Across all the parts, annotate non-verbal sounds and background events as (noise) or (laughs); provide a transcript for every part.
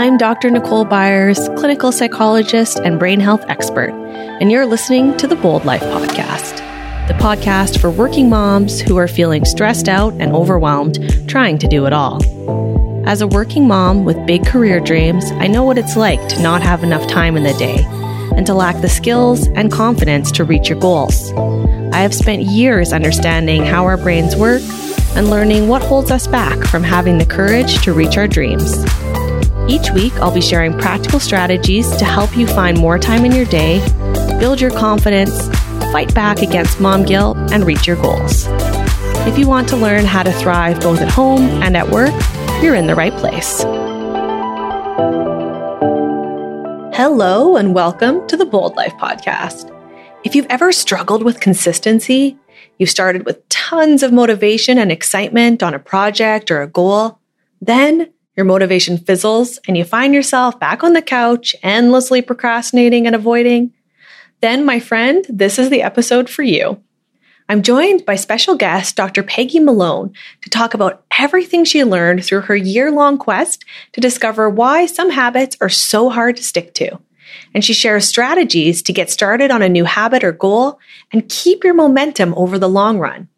I'm Dr. Nicole Byers, clinical psychologist and brain health expert, and you're listening to the Bold Life Podcast, the podcast for working moms who are feeling stressed out and overwhelmed trying to do it all. As a working mom with big career dreams, I know what it's like to not have enough time in the day and to lack the skills and confidence to reach your goals. I have spent years understanding how our brains work and learning what holds us back from having the courage to reach our dreams. Each week, I'll be sharing practical strategies to help you find more time in your day, build your confidence, fight back against mom guilt, and reach your goals. If you want to learn how to thrive both at home and at work, you're in the right place. Hello, and welcome to the Bold Life Podcast. If you've ever struggled with consistency, you've started with tons of motivation and excitement on a project or a goal, then your motivation fizzles and you find yourself back on the couch, endlessly procrastinating and avoiding, then, my friend, this is the episode for you. I'm joined by special guest Dr. Peggy Malone to talk about everything she learned through her year long quest to discover why some habits are so hard to stick to. And she shares strategies to get started on a new habit or goal and keep your momentum over the long run.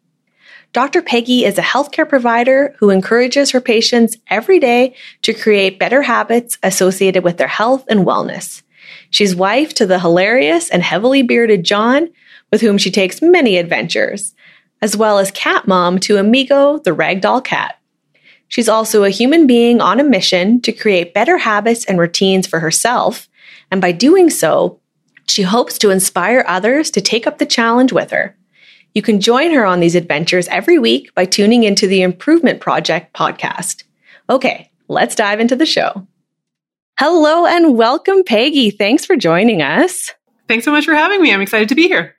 Dr. Peggy is a healthcare provider who encourages her patients every day to create better habits associated with their health and wellness. She's wife to the hilarious and heavily bearded John, with whom she takes many adventures, as well as cat mom to Amigo, the ragdoll cat. She's also a human being on a mission to create better habits and routines for herself, and by doing so, she hopes to inspire others to take up the challenge with her. You can join her on these adventures every week by tuning into the Improvement Project podcast. Okay, let's dive into the show. Hello and welcome, Peggy. Thanks for joining us. Thanks so much for having me. I'm excited to be here.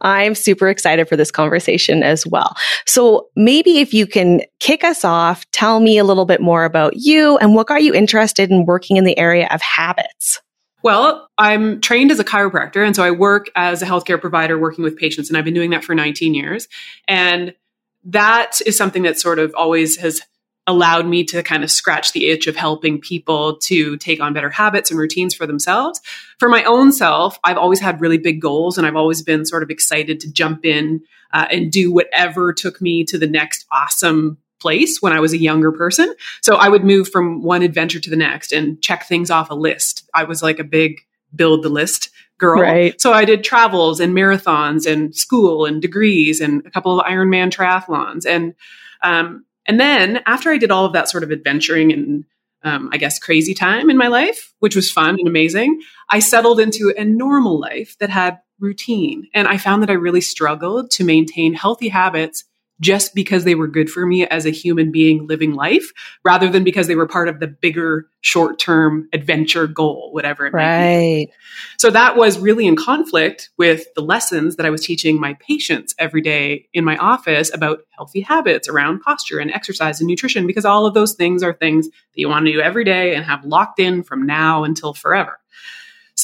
I'm super excited for this conversation as well. So maybe if you can kick us off, tell me a little bit more about you and what got you interested in working in the area of habits. Well, I'm trained as a chiropractor, and so I work as a healthcare provider working with patients, and I've been doing that for 19 years. And that is something that sort of always has allowed me to kind of scratch the itch of helping people to take on better habits and routines for themselves. For my own self, I've always had really big goals and I've always been sort of excited to jump in uh, and do whatever took me to the next awesome place when I was a younger person. So I would move from one adventure to the next and check things off a list. I was like a big build the list girl. Right. So I did travels and marathons and school and degrees and a couple of Ironman triathlons. And, um, and then after I did all of that sort of adventuring and, um, I guess crazy time in my life, which was fun and amazing, I settled into a normal life that had routine. And I found that I really struggled to maintain healthy habits just because they were good for me as a human being living life rather than because they were part of the bigger short term adventure goal, whatever it right. might be. So that was really in conflict with the lessons that I was teaching my patients every day in my office about healthy habits around posture and exercise and nutrition, because all of those things are things that you want to do every day and have locked in from now until forever.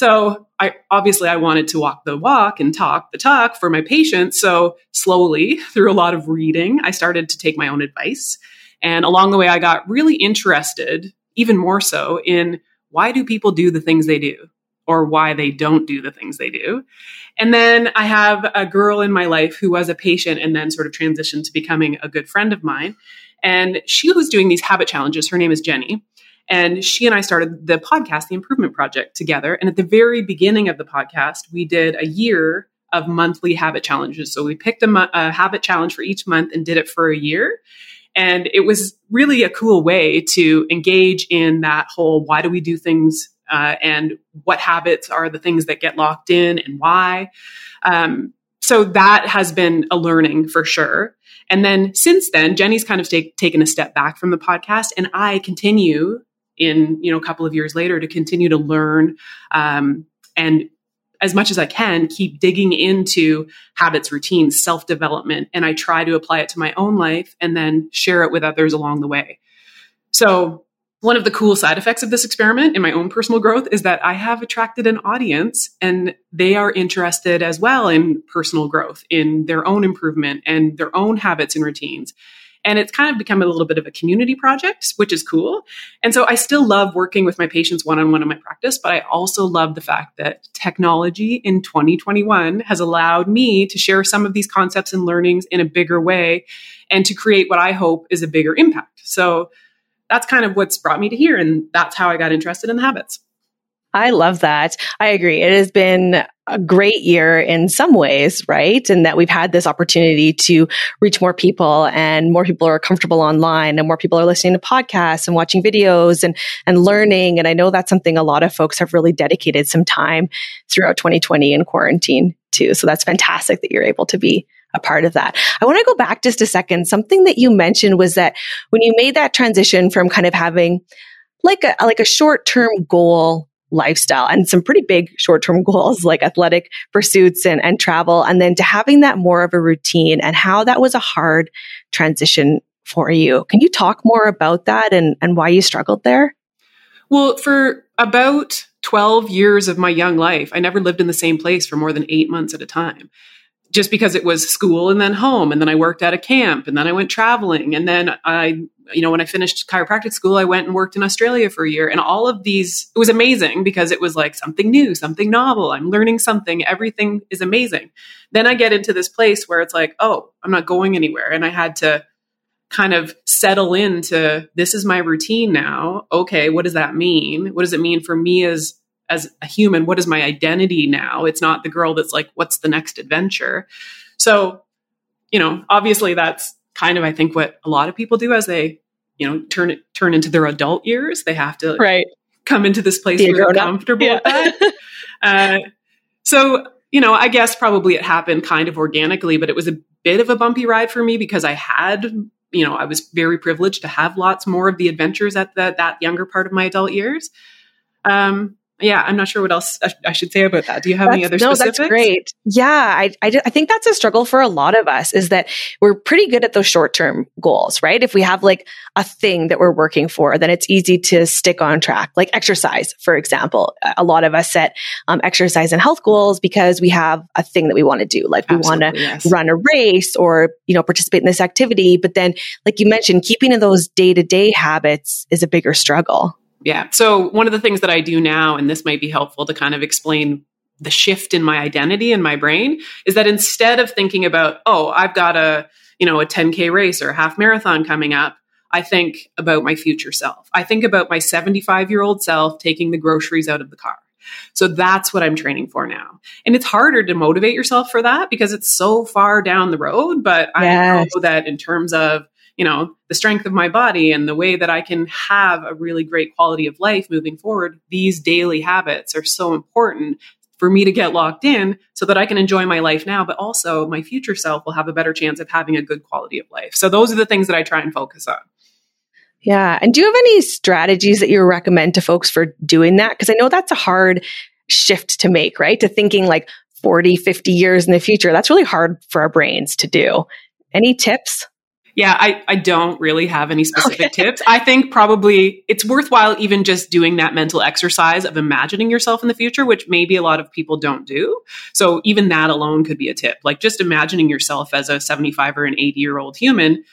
So I obviously I wanted to walk the walk and talk the talk for my patients. So slowly (laughs) through a lot of reading, I started to take my own advice. And along the way, I got really interested, even more so, in why do people do the things they do or why they don't do the things they do. And then I have a girl in my life who was a patient and then sort of transitioned to becoming a good friend of mine. And she was doing these habit challenges. Her name is Jenny. And she and I started the podcast, The Improvement Project, together. And at the very beginning of the podcast, we did a year of monthly habit challenges. So we picked a, mo- a habit challenge for each month and did it for a year. And it was really a cool way to engage in that whole why do we do things uh, and what habits are the things that get locked in and why. Um, so that has been a learning for sure. And then since then, Jenny's kind of take, taken a step back from the podcast, and I continue in you know a couple of years later to continue to learn um, and as much as I can keep digging into habits, routines, self development, and I try to apply it to my own life and then share it with others along the way. So one of the cool side effects of this experiment in my own personal growth is that I have attracted an audience and they are interested as well in personal growth, in their own improvement and their own habits and routines. And it's kind of become a little bit of a community project, which is cool. And so I still love working with my patients one on one in my practice, but I also love the fact that technology in 2021 has allowed me to share some of these concepts and learnings in a bigger way and to create what I hope is a bigger impact. So that's kind of what's brought me to here. And that's how I got interested in the habits. I love that. I agree. It has been a great year in some ways, right? And that we've had this opportunity to reach more people and more people are comfortable online and more people are listening to podcasts and watching videos and, and learning. And I know that's something a lot of folks have really dedicated some time throughout 2020 in quarantine too. So that's fantastic that you're able to be a part of that. I want to go back just a second. Something that you mentioned was that when you made that transition from kind of having like a, like a short term goal lifestyle and some pretty big short term (laughs) goals like athletic pursuits and, and travel. And then to having that more of a routine and how that was a hard transition for you. Can you talk more about that and, and why you struggled there? Well, for about 12 years of my young life, I never lived in the same place for more than eight months at a time just because it was school and then home and then I worked at a camp and then I went traveling and then I you know when I finished chiropractic school I went and worked in Australia for a year and all of these it was amazing because it was like something new something novel I'm learning something everything is amazing. Then I get into this place where it's like oh I'm not going anywhere and I had to kind of settle into this is my routine now. Okay what does that mean? What does it mean for me as as a human what is my identity now? It's not the girl that's like what's the next adventure? So you know obviously that's kind of i think what a lot of people do as they you know turn it turn into their adult years. They have to right. come into this place where they're comfortable yeah. with that. (laughs) Uh, so you know i guess probably it happened kind of organically but it was a bit of a bumpy ride for me because i had you know i was very privileged to have lots more of the adventures at the, that younger part of my adult years. Um, yeah, I'm not sure what else I should say about that. Do you have that's, any other no, specifics? that's great. Yeah, I, I, I, think that's a struggle for a lot of us is that we're pretty good at those short term goals, right? If we have like a thing that we're working for, then it's easy to stick on track, like exercise, for example. A lot of us set um, exercise and health goals because we have a thing that we want to do, like we want to yes. run a race or, you know, participate in this activity. But then, like you mentioned, keeping in those day to day habits is a bigger struggle. Yeah. So one of the things that I do now, and this might be helpful to kind of explain the shift in my identity in my brain, is that instead of thinking about, oh, I've got a, you know, a 10K race or a half marathon coming up, I think about my future self. I think about my 75 year old self taking the groceries out of the car. So that's what I'm training for now. And it's harder to motivate yourself for that because it's so far down the road. But yes. I know that in terms of you know the strength of my body and the way that i can have a really great quality of life moving forward these daily habits are so important for me to get locked in so that i can enjoy my life now but also my future self will have a better chance of having a good quality of life. So those are the things that i try and focus on. Yeah. And do you have any strategies that you recommend to folks for doing that? Because i know that's a hard shift to make right? To thinking like 40 50 years in the future that's really hard for our brains to do. Any tips yeah, I, I don't really have any specific okay. tips. I think probably it's worthwhile even just doing that mental exercise of imagining yourself in the future, which maybe a lot of people don't do. So even that alone could be a tip. Like just imagining yourself as a 75 or an 80 year old human.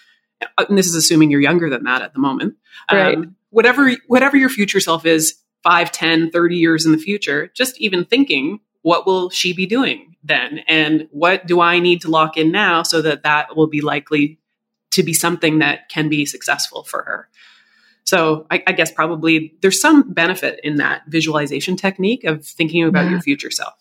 Uh, and this is assuming you're younger than that at the moment. Right. Um, whatever, whatever your future self is, 5, 10, 30 years in the future, just even thinking, what will she be doing then? And what do I need to lock in now so that that will be likely to be something that can be successful for her. So I, I guess probably there's some benefit in that visualization technique of thinking about yeah. your future self.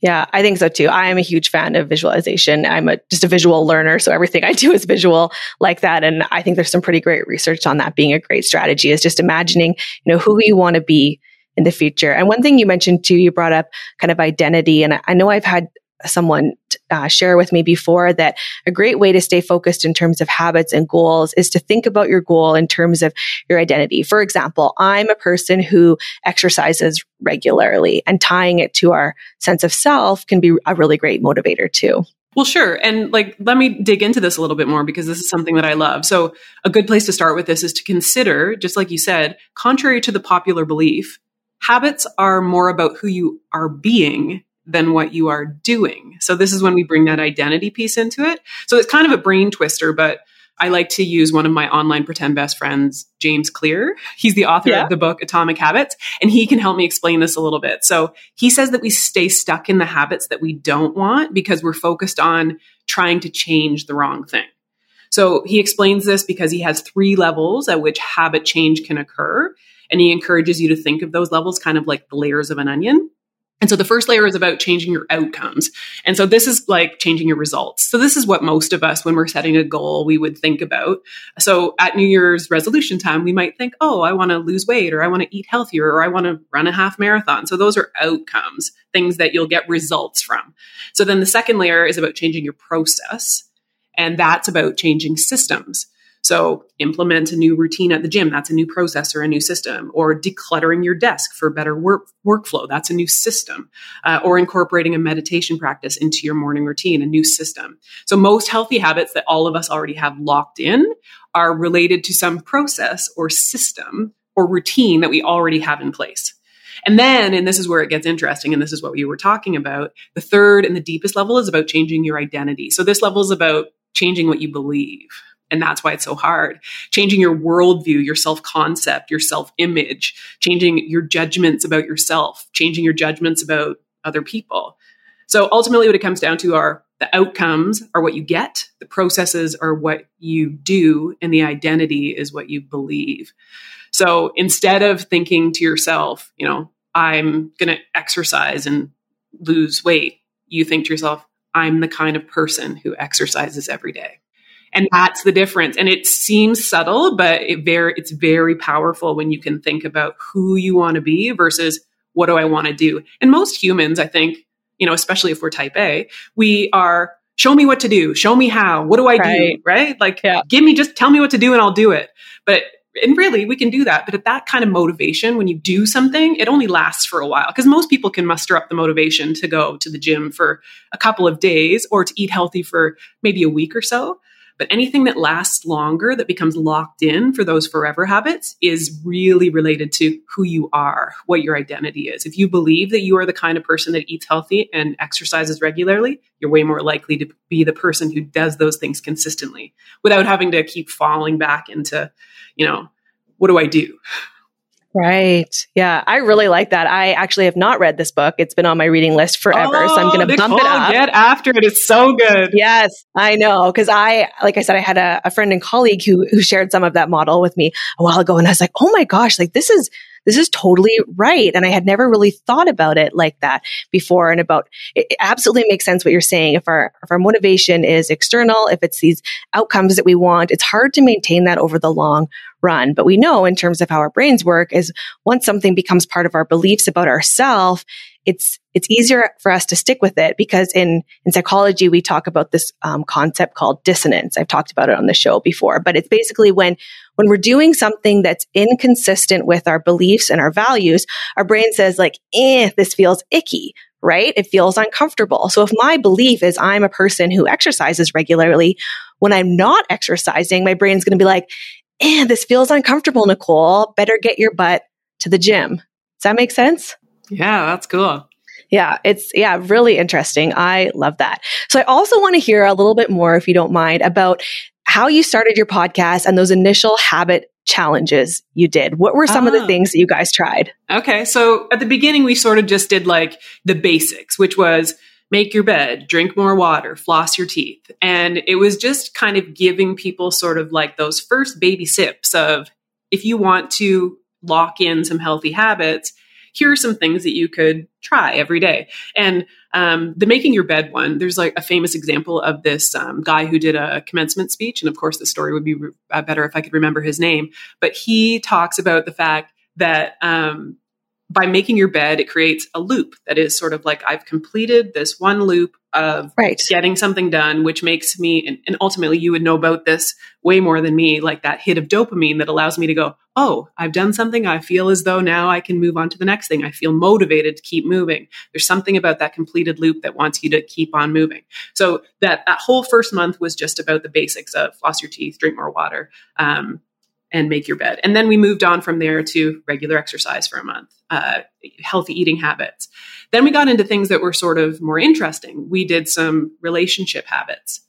Yeah, I think so too. I am a huge fan of visualization. I'm a, just a visual learner, so everything I do is visual like that. And I think there's some pretty great research on that being a great strategy is just imagining, you know, who you want to be in the future. And one thing you mentioned too, you brought up kind of identity. And I know I've had someone uh, share with me before that a great way to stay focused in terms of habits and goals is to think about your goal in terms of your identity. For example, I'm a person who exercises regularly and tying it to our sense of self can be a really great motivator too. Well, sure. And like, let me dig into this a little bit more because this is something that I love. So, a good place to start with this is to consider, just like you said, contrary to the popular belief, habits are more about who you are being than what you are doing. So this is when we bring that identity piece into it. So it's kind of a brain twister, but I like to use one of my online pretend best friends, James Clear. He's the author yeah. of the book Atomic Habits, and he can help me explain this a little bit. So he says that we stay stuck in the habits that we don't want because we're focused on trying to change the wrong thing. So he explains this because he has three levels at which habit change can occur. And he encourages you to think of those levels kind of like the layers of an onion. And so the first layer is about changing your outcomes. And so this is like changing your results. So this is what most of us, when we're setting a goal, we would think about. So at New Year's resolution time, we might think, oh, I want to lose weight or I want to eat healthier or I want to run a half marathon. So those are outcomes, things that you'll get results from. So then the second layer is about changing your process. And that's about changing systems. So implement a new routine at the gym. That's a new process or a new system. Or decluttering your desk for better work workflow. That's a new system. Uh, or incorporating a meditation practice into your morning routine, a new system. So most healthy habits that all of us already have locked in are related to some process or system or routine that we already have in place. And then, and this is where it gets interesting, and this is what we were talking about, the third and the deepest level is about changing your identity. So this level is about changing what you believe. And that's why it's so hard. Changing your worldview, your self concept, your self image, changing your judgments about yourself, changing your judgments about other people. So ultimately, what it comes down to are the outcomes are what you get, the processes are what you do, and the identity is what you believe. So instead of thinking to yourself, you know, I'm going to exercise and lose weight, you think to yourself, I'm the kind of person who exercises every day. And that's the difference. And it seems subtle, but it very, it's very powerful when you can think about who you want to be versus what do I want to do. And most humans, I think, you know, especially if we're type A, we are show me what to do, show me how, what do I right. do, right? Like, yeah. give me just tell me what to do and I'll do it. But and really we can do that but at that kind of motivation when you do something it only lasts for a while because most people can muster up the motivation to go to the gym for a couple of days or to eat healthy for maybe a week or so but anything that lasts longer, that becomes locked in for those forever habits, is really related to who you are, what your identity is. If you believe that you are the kind of person that eats healthy and exercises regularly, you're way more likely to be the person who does those things consistently without having to keep falling back into, you know, what do I do? Right. Yeah. I really like that. I actually have not read this book. It's been on my reading list forever. Oh, so I'm going to oh, bump it up. Get after it. It's so good. Yes, I know. Cause I, like I said, I had a, a friend and colleague who, who shared some of that model with me a while ago. And I was like, Oh my gosh, like this is, this is totally right. And I had never really thought about it like that before and about it, absolutely makes sense what you're saying. If our, if our motivation is external, if it's these outcomes that we want, it's hard to maintain that over the long run. But we know in terms of how our brains work is once something becomes part of our beliefs about ourselves, it's it's easier for us to stick with it because in in psychology we talk about this um, concept called dissonance. I've talked about it on the show before, but it's basically when when we're doing something that's inconsistent with our beliefs and our values, our brain says like, "eh, this feels icky." Right? It feels uncomfortable. So if my belief is I'm a person who exercises regularly, when I'm not exercising, my brain's going to be like, eh, this feels uncomfortable, Nicole. Better get your butt to the gym. Does that make sense? Yeah, that's cool. Yeah, it's yeah, really interesting. I love that. So I also want to hear a little bit more if you don't mind about how you started your podcast and those initial habit challenges you did. What were some of the ah. things that you guys tried? Okay, so at the beginning we sort of just did like the basics, which was make your bed, drink more water, floss your teeth. And it was just kind of giving people sort of like those first baby sips of if you want to lock in some healthy habits, here are some things that you could try every day. And um, the making your bed one, there's like a famous example of this um, guy who did a commencement speech. And of course, the story would be re- uh, better if I could remember his name. But he talks about the fact that um, by making your bed, it creates a loop that is sort of like I've completed this one loop of right. getting something done, which makes me, and, and, ultimately you would know about this way more than me, like that hit of dopamine that allows me to go, oh, I've done something. I feel as though now I can move on to the next thing. I feel motivated to keep moving. There's something about that completed loop that wants you to keep on moving. So that, that whole first month was just about the basics of floss your teeth, drink more water, um, and make your bed. And then we moved on from there to regular exercise for a month, uh, healthy eating habits. Then we got into things that were sort of more interesting. We did some relationship habits.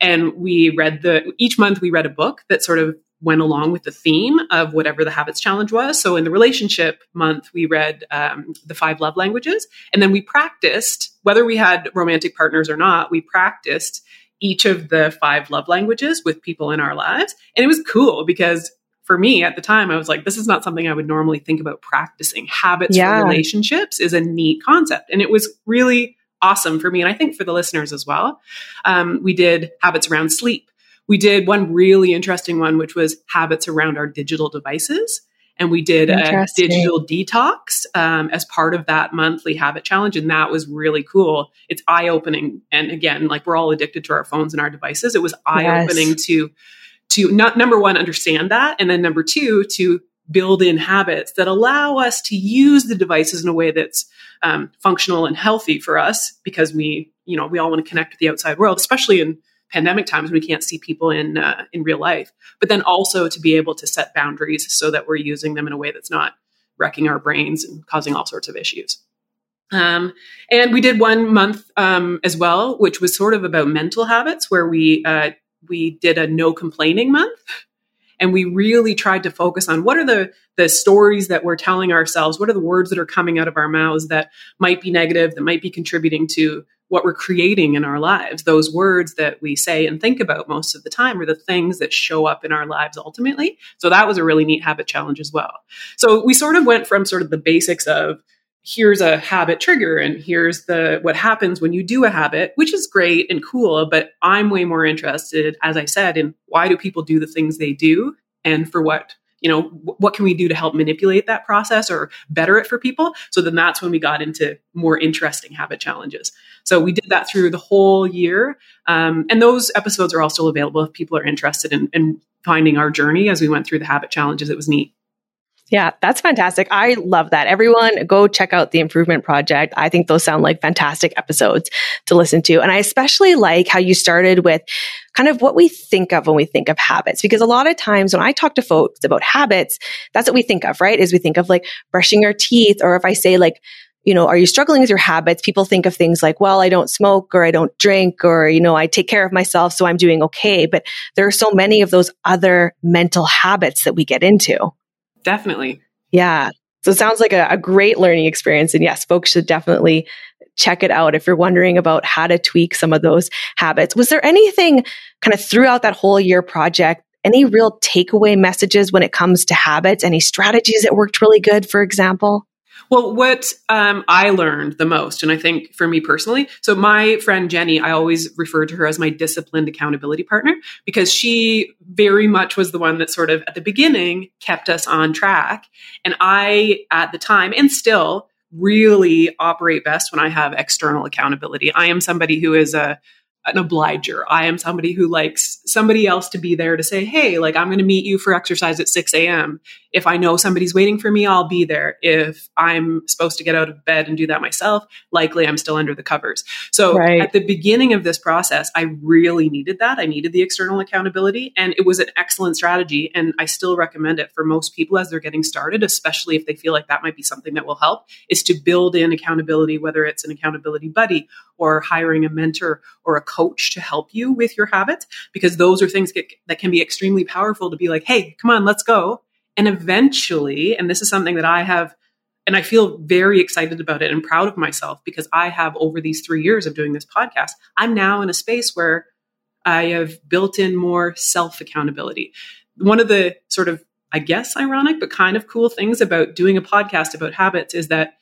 And we read the, each month we read a book that sort of went along with the theme of whatever the habits challenge was. So in the relationship month, we read um, the five love languages, and then we practiced, whether we had romantic partners or not, we practiced each of the five love languages with people in our lives. And it was cool because for me at the time, I was like, this is not something I would normally think about practicing. Habits yeah. for relationships is a neat concept. And it was really awesome for me. And I think for the listeners as well. Um, we did habits around sleep. We did one really interesting one, which was habits around our digital devices. And we did a digital detox um, as part of that monthly habit challenge. And that was really cool. It's eye opening. And again, like we're all addicted to our phones and our devices. It was eye opening yes. to to not number one understand that and then number two to build in habits that allow us to use the devices in a way that's um, functional and healthy for us because we you know we all want to connect with the outside world especially in pandemic times when we can't see people in uh, in real life but then also to be able to set boundaries so that we're using them in a way that's not wrecking our brains and causing all sorts of issues. Um, and we did one month um, as well which was sort of about mental habits where we uh, we did a no complaining month and we really tried to focus on what are the the stories that we're telling ourselves what are the words that are coming out of our mouths that might be negative that might be contributing to what we're creating in our lives those words that we say and think about most of the time are the things that show up in our lives ultimately. So that was a really neat habit challenge as well. So we sort of went from sort of the basics of here's a habit trigger and here's the what happens when you do a habit which is great and cool but i'm way more interested as i said in why do people do the things they do and for what you know what can we do to help manipulate that process or better it for people? So then that's when we got into more interesting habit challenges. So we did that through the whole year um, and those episodes are all still available if people are interested in, in finding our journey as we went through the habit challenges. It was neat yeah, that's fantastic. I love that. Everyone go check out the improvement project. I think those sound like fantastic episodes to listen to. And I especially like how you started with kind of what we think of when we think of habits, because a lot of times when I talk to folks about habits, that's what we think of, right? Is we think of like brushing our teeth, or if I say like, you know, are you struggling with your habits? People think of things like, well, I don't smoke or I don't drink or, you know, I take care of myself. So I'm doing okay. But there are so many of those other mental habits that we get into. Definitely. Yeah. So it sounds like a, a great learning experience. And yes, folks should definitely check it out if you're wondering about how to tweak some of those habits. Was there anything kind of throughout that whole year project, any real takeaway messages when it comes to habits? Any strategies that worked really good, for example? Well, what um, I learned the most, and I think for me personally, so my friend Jenny, I always refer to her as my disciplined accountability partner because she very much was the one that sort of at the beginning kept us on track. And I, at the time, and still, really operate best when I have external accountability. I am somebody who is a an obliger. I am somebody who likes somebody else to be there to say, Hey, like I'm going to meet you for exercise at 6 a.m. If I know somebody's waiting for me, I'll be there. If I'm supposed to get out of bed and do that myself, likely I'm still under the covers. So right. at the beginning of this process, I really needed that. I needed the external accountability and it was an excellent strategy. And I still recommend it for most people as they're getting started, especially if they feel like that might be something that will help is to build in accountability, whether it's an accountability buddy or hiring a mentor or a coach to help you with your habits, because those are things that can be extremely powerful to be like, hey, come on, let's go. And eventually, and this is something that I have, and I feel very excited about it and proud of myself because I have over these three years of doing this podcast, I'm now in a space where I have built in more self accountability. One of the sort of, I guess, ironic, but kind of cool things about doing a podcast about habits is that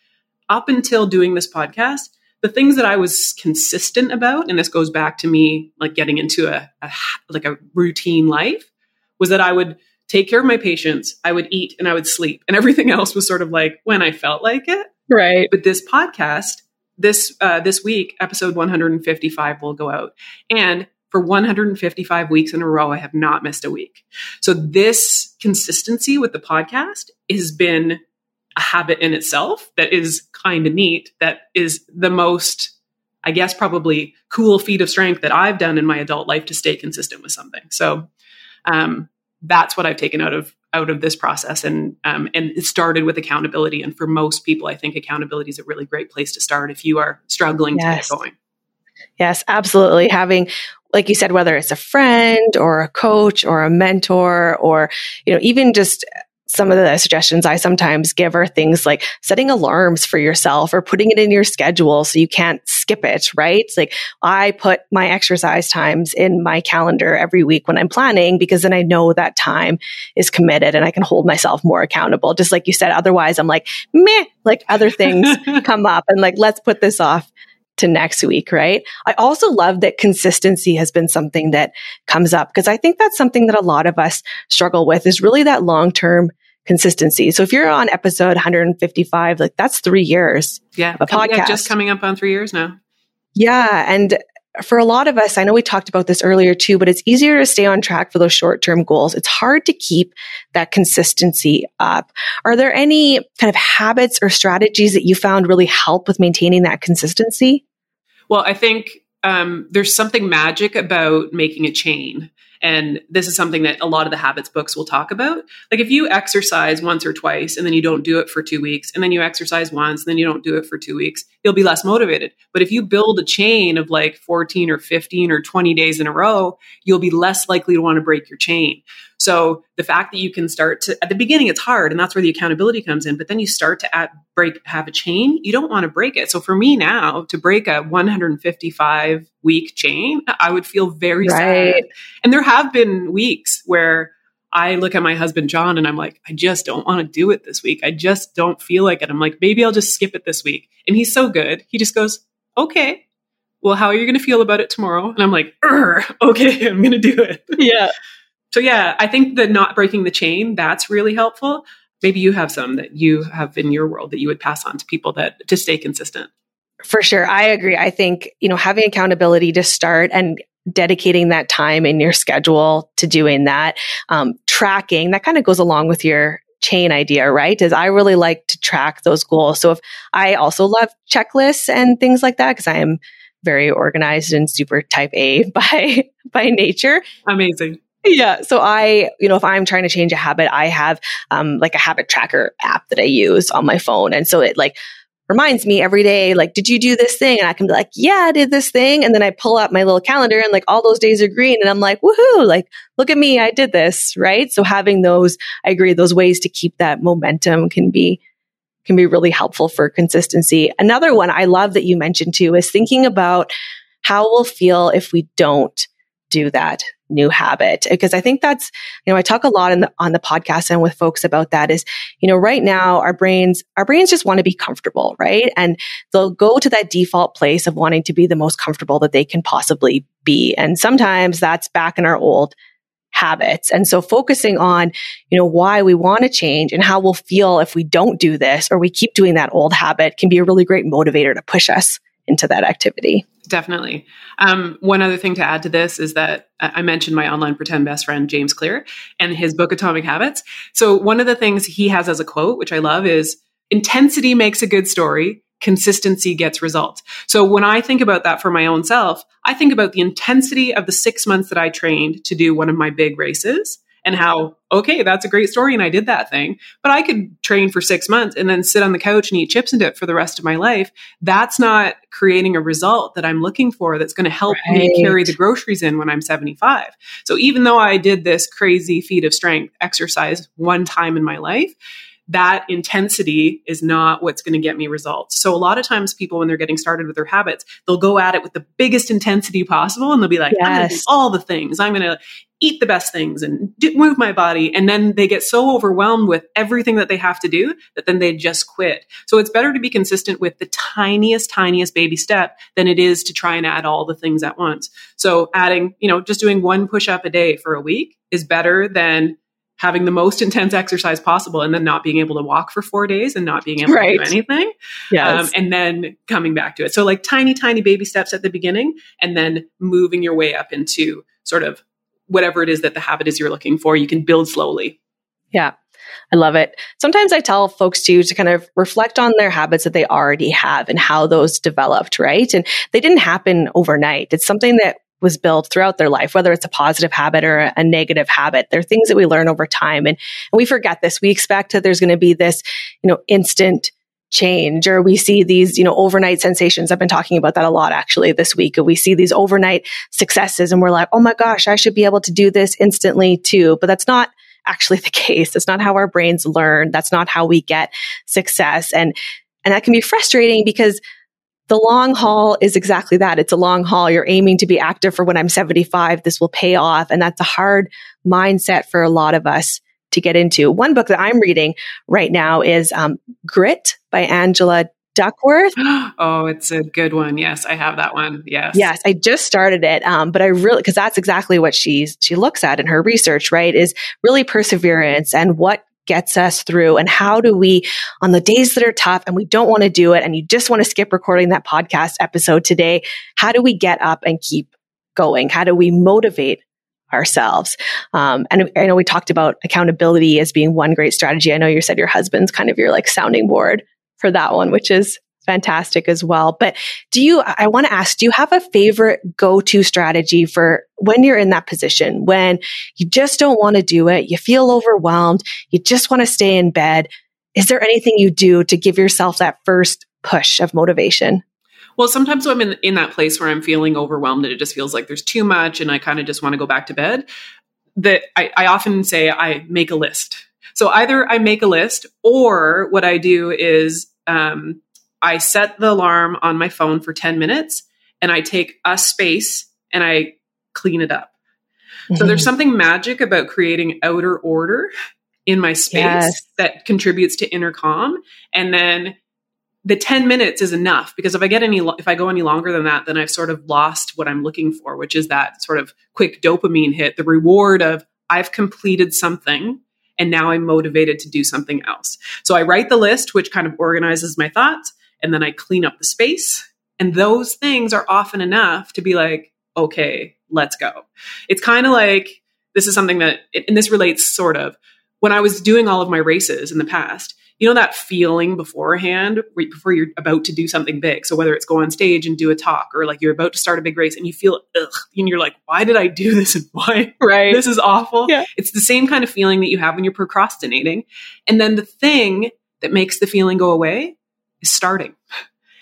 up until doing this podcast, the things that I was consistent about, and this goes back to me like getting into a, a like a routine life, was that I would take care of my patients, I would eat and I would sleep, and everything else was sort of like when I felt like it. Right. But this podcast, this uh, this week, episode 155 will go out, and for 155 weeks in a row, I have not missed a week. So this consistency with the podcast has been a habit in itself that is kind of neat, that is the most, I guess, probably cool feat of strength that I've done in my adult life to stay consistent with something. So um, that's what I've taken out of out of this process and um, and it started with accountability and for most people i think accountability is a really great place to start if you are struggling yes. to get going Yes, absolutely. Having like you said, whether it's a friend or a coach or a mentor or, you know, even just some of the suggestions I sometimes give are things like setting alarms for yourself or putting it in your schedule so you can't skip it, right? It's like I put my exercise times in my calendar every week when I'm planning because then I know that time is committed and I can hold myself more accountable. Just like you said, otherwise I'm like, meh, like other things (laughs) come up and like, let's put this off to next week, right? I also love that consistency has been something that comes up because I think that's something that a lot of us struggle with is really that long term consistency. So if you're on episode 155, like that's three years. Yeah. A podcast. Yeah, just coming up on three years now. Yeah. And for a lot of us, I know we talked about this earlier too, but it's easier to stay on track for those short term goals. It's hard to keep that consistency up. Are there any kind of habits or strategies that you found really help with maintaining that consistency? Well, I think um, there's something magic about making a chain. And this is something that a lot of the habits books will talk about. Like if you exercise once or twice and then you don't do it for two weeks, and then you exercise once and then you don't do it for two weeks, you'll be less motivated. But if you build a chain of like 14 or 15 or 20 days in a row, you'll be less likely to want to break your chain. So the fact that you can start to at the beginning it's hard and that's where the accountability comes in, but then you start to add, break have a chain, you don't want to break it. So for me now to break a 155 week chain, I would feel very right. sad. And there have been weeks where I look at my husband John and I'm like, I just don't want to do it this week. I just don't feel like it. I'm like, maybe I'll just skip it this week. And he's so good. He just goes, okay. Well, how are you going to feel about it tomorrow? And I'm like, okay, (laughs) I'm going to do it. Yeah. So yeah, I think that not breaking the chain, that's really helpful. Maybe you have some that you have in your world that you would pass on to people that to stay consistent. For sure. I agree. I think, you know, having accountability to start and dedicating that time in your schedule to doing that, um, tracking, that kind of goes along with your chain idea, right? Is I really like to track those goals. So if I also love checklists and things like that, because I am very organized and super type A (laughs) by by nature. Amazing yeah. So I, you know, if I'm trying to change a habit, I have um, like a habit tracker app that I use on my phone. And so it like reminds me every day, like, did you do this thing? And I can be like, yeah, I did this thing. And then I pull out my little calendar and like all those days are green. And I'm like, woohoo, like, look at me, I did this. Right. So having those, I agree, those ways to keep that momentum can be can be really helpful for consistency. Another one I love that you mentioned too is thinking about how we'll feel if we don't do that new habit. Because i think that's you know i talk a lot the, on the podcast and with folks about that is you know right now our brains our brains just want to be comfortable right? And they'll go to that default place of wanting to be the most comfortable that they can possibly be. And sometimes that's back in our old habits. And so focusing on you know why we want to change and how we'll feel if we don't do this or we keep doing that old habit can be a really great motivator to push us into that activity Definitely. Um, one other thing to add to this is that I mentioned my online pretend best friend, James Clear, and his book, Atomic Habits. So, one of the things he has as a quote, which I love, is intensity makes a good story, consistency gets results. So, when I think about that for my own self, I think about the intensity of the six months that I trained to do one of my big races and how, okay, that's a great story and I did that thing, but I could train for six months and then sit on the couch and eat chips and dip for the rest of my life. That's not creating a result that I'm looking for that's going to help right. me carry the groceries in when I'm 75. So even though I did this crazy feat of strength exercise one time in my life, that intensity is not what's going to get me results. So a lot of times people when they're getting started with their habits, they'll go at it with the biggest intensity possible and they'll be like, yes. I'm going to do all the things. I'm going to eat the best things and do, move my body. And then they get so overwhelmed with everything that they have to do that then they just quit. So it's better to be consistent with the tiniest, tiniest baby step than it is to try and add all the things at once. So adding, you know, just doing one push up a day for a week is better than having the most intense exercise possible and then not being able to walk for four days and not being able right. to do anything. Yes. Um, and then coming back to it. So like tiny, tiny baby steps at the beginning and then moving your way up into sort of whatever it is that the habit is you're looking for. You can build slowly. Yeah. I love it. Sometimes I tell folks too to kind of reflect on their habits that they already have and how those developed, right? And they didn't happen overnight. It's something that was built throughout their life, whether it's a positive habit or a negative habit. They're things that we learn over time. And, and we forget this. We expect that there's going to be this, you know, instant change or we see these, you know, overnight sensations. I've been talking about that a lot actually this week. We see these overnight successes and we're like, oh my gosh, I should be able to do this instantly too. But that's not actually (laughs) the case. That's not how our brains learn. That's not how we get success. And, and that can be frustrating because the long haul is exactly that. It's a long haul. You're aiming to be active for when I'm 75. This will pay off. And that's a hard mindset for a lot of us to get into. One book that I'm reading right now is um, Grit by Angela Duckworth. (gasps) Oh, it's a good one. Yes, I have that one. Yes. Yes, I just started it. Um, but I really, because that's exactly what she's, she looks at in her research, right? Is really perseverance and what gets us through and how do we on the days that are tough and we don't want to do it and you just want to skip recording that podcast episode today how do we get up and keep going how do we motivate ourselves. Um, and I know we talked about accountability as being one great strategy. I know you said your husband's kind of your like sounding board for that one, which is fantastic as well. But do you, I want to ask, do you have a favorite go to strategy for when you're in that position, when you just don't want to do it, you feel overwhelmed, you just want to stay in bed? Is there anything you do to give yourself that first push of motivation? Well, sometimes when I'm in, in that place where I'm feeling overwhelmed and it just feels like there's too much and I kind of just want to go back to bed. That I, I often say I make a list. So either I make a list or what I do is um, I set the alarm on my phone for 10 minutes and I take a space and I clean it up. Mm-hmm. So there's mm-hmm. something magic about creating outer order in my space yes. that contributes to inner calm. And then the 10 minutes is enough because if I get any, if I go any longer than that, then I've sort of lost what I'm looking for, which is that sort of quick dopamine hit, the reward of I've completed something and now I'm motivated to do something else. So I write the list, which kind of organizes my thoughts, and then I clean up the space. And those things are often enough to be like, okay, let's go. It's kind of like this is something that, and this relates sort of when I was doing all of my races in the past you know that feeling beforehand right before you're about to do something big so whether it's go on stage and do a talk or like you're about to start a big race and you feel ugh and you're like why did i do this and why (laughs) right this is awful yeah. it's the same kind of feeling that you have when you're procrastinating and then the thing that makes the feeling go away is starting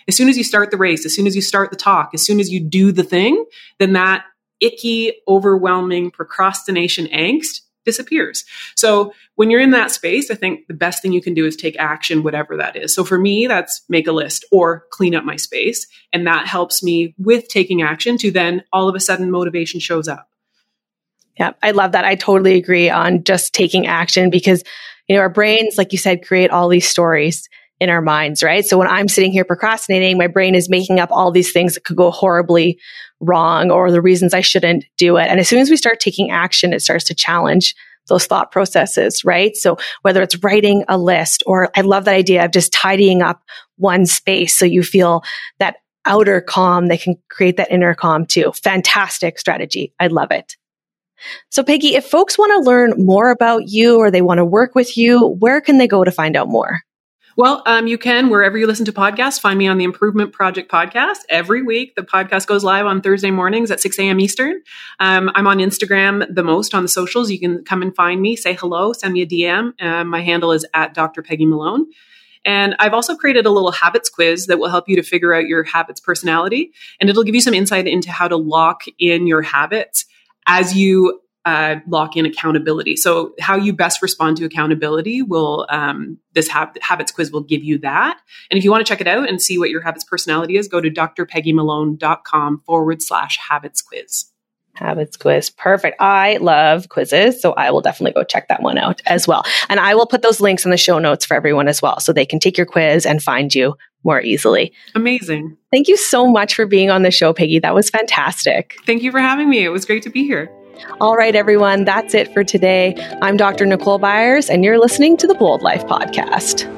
as soon as you start the race as soon as you start the talk as soon as you do the thing then that icky overwhelming procrastination angst disappears. So when you're in that space, I think the best thing you can do is take action, whatever that is. So for me, that's make a list or clean up my space. And that helps me with taking action to then all of a sudden motivation shows up. Yeah, I love that. I totally agree on just taking action because, you know, our brains, like you said, create all these stories in our minds, right? So when I'm sitting here procrastinating, my brain is making up all these things that could go horribly wrong or the reasons I shouldn't do it. And as soon as we start taking action, it starts to challenge those thought processes, right? So whether it's writing a list or I love that idea of just tidying up one space so you feel that outer calm, they can create that inner calm too. Fantastic strategy. I love it. So Peggy, if folks want to learn more about you or they want to work with you, where can they go to find out more? Well, um, you can wherever you listen to podcasts. Find me on the Improvement Project podcast every week. The podcast goes live on Thursday mornings at 6 a.m. Eastern. Um, I'm on Instagram the most on the socials. You can come and find me, say hello, send me a DM. Um, my handle is at Dr. Peggy Malone. And I've also created a little habits quiz that will help you to figure out your habits personality. And it'll give you some insight into how to lock in your habits as you uh, lock in accountability. So, how you best respond to accountability will um, this hab- habits quiz will give you that. And if you want to check it out and see what your habits personality is, go to drpeggymalone.com forward slash habits quiz. Habits quiz. Perfect. I love quizzes. So I will definitely go check that one out as well. And I will put those links in the show notes for everyone as well. So they can take your quiz and find you more easily. Amazing. Thank you so much for being on the show, Peggy. That was fantastic. Thank you for having me. It was great to be here. All right, everyone, that's it for today. I'm Dr. Nicole Byers, and you're listening to the Bold Life Podcast.